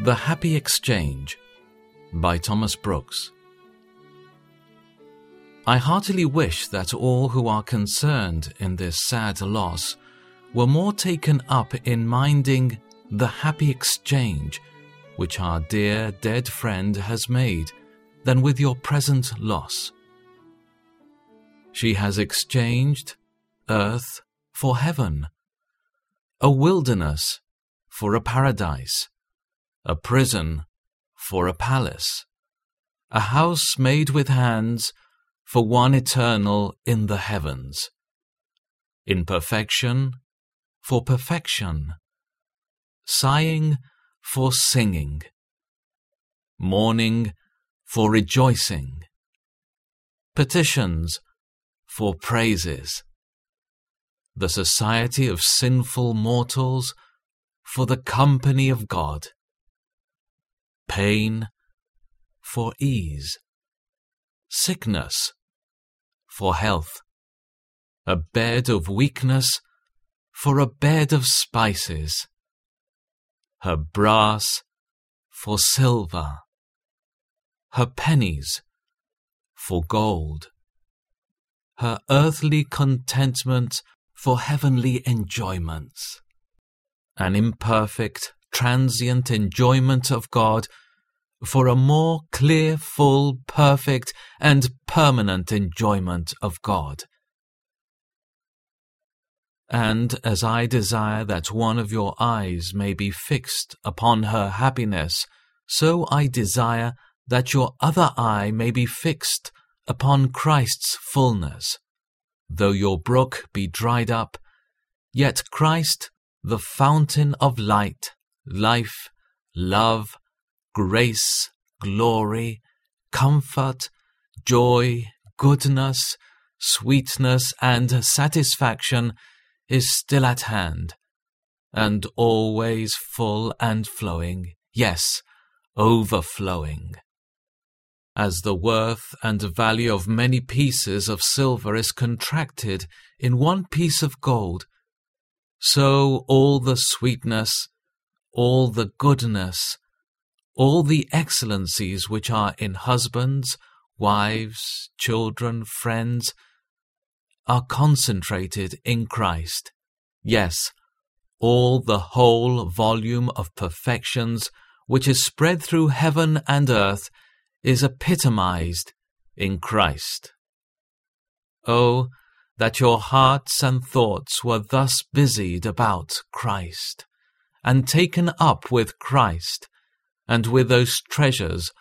The Happy Exchange by Thomas Brooks. I heartily wish that all who are concerned in this sad loss were more taken up in minding the happy exchange which our dear dead friend has made than with your present loss. She has exchanged earth for heaven, a wilderness for a paradise, a prison for a palace, a house made with hands for one eternal in the heavens. Imperfection for perfection. Sighing for singing. Mourning for rejoicing. Petitions for praises. The society of sinful mortals for the company of God. Pain for ease. Sickness for health, a bed of weakness for a bed of spices, her brass for silver, her pennies for gold, her earthly contentment for heavenly enjoyments, an imperfect, transient enjoyment of God for a more clear, full, perfect, and permanent enjoyment of God. And as I desire that one of your eyes may be fixed upon her happiness, so I desire that your other eye may be fixed upon Christ's fullness. Though your brook be dried up, yet Christ, the fountain of light, life, love, grace, glory, comfort, joy, goodness, sweetness, and satisfaction is still at hand, and always full and flowing, yes, overflowing. As the worth and value of many pieces of silver is contracted in one piece of gold, so all the sweetness, all the goodness, all the excellencies which are in husbands, wives, children, friends, are concentrated in Christ. Yes, all the whole volume of perfections which is spread through heaven and earth is epitomized in Christ. Oh, that your hearts and thoughts were thus busied about Christ, and taken up with Christ, and with those treasures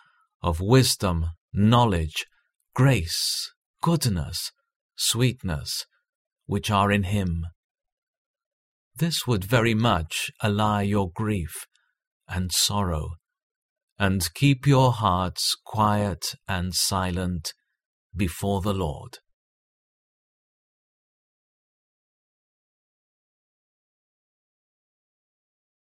of wisdom, knowledge, grace, goodness, sweetness, which are in him. This would very much allay your grief and sorrow, and keep your hearts quiet and silent before the Lord.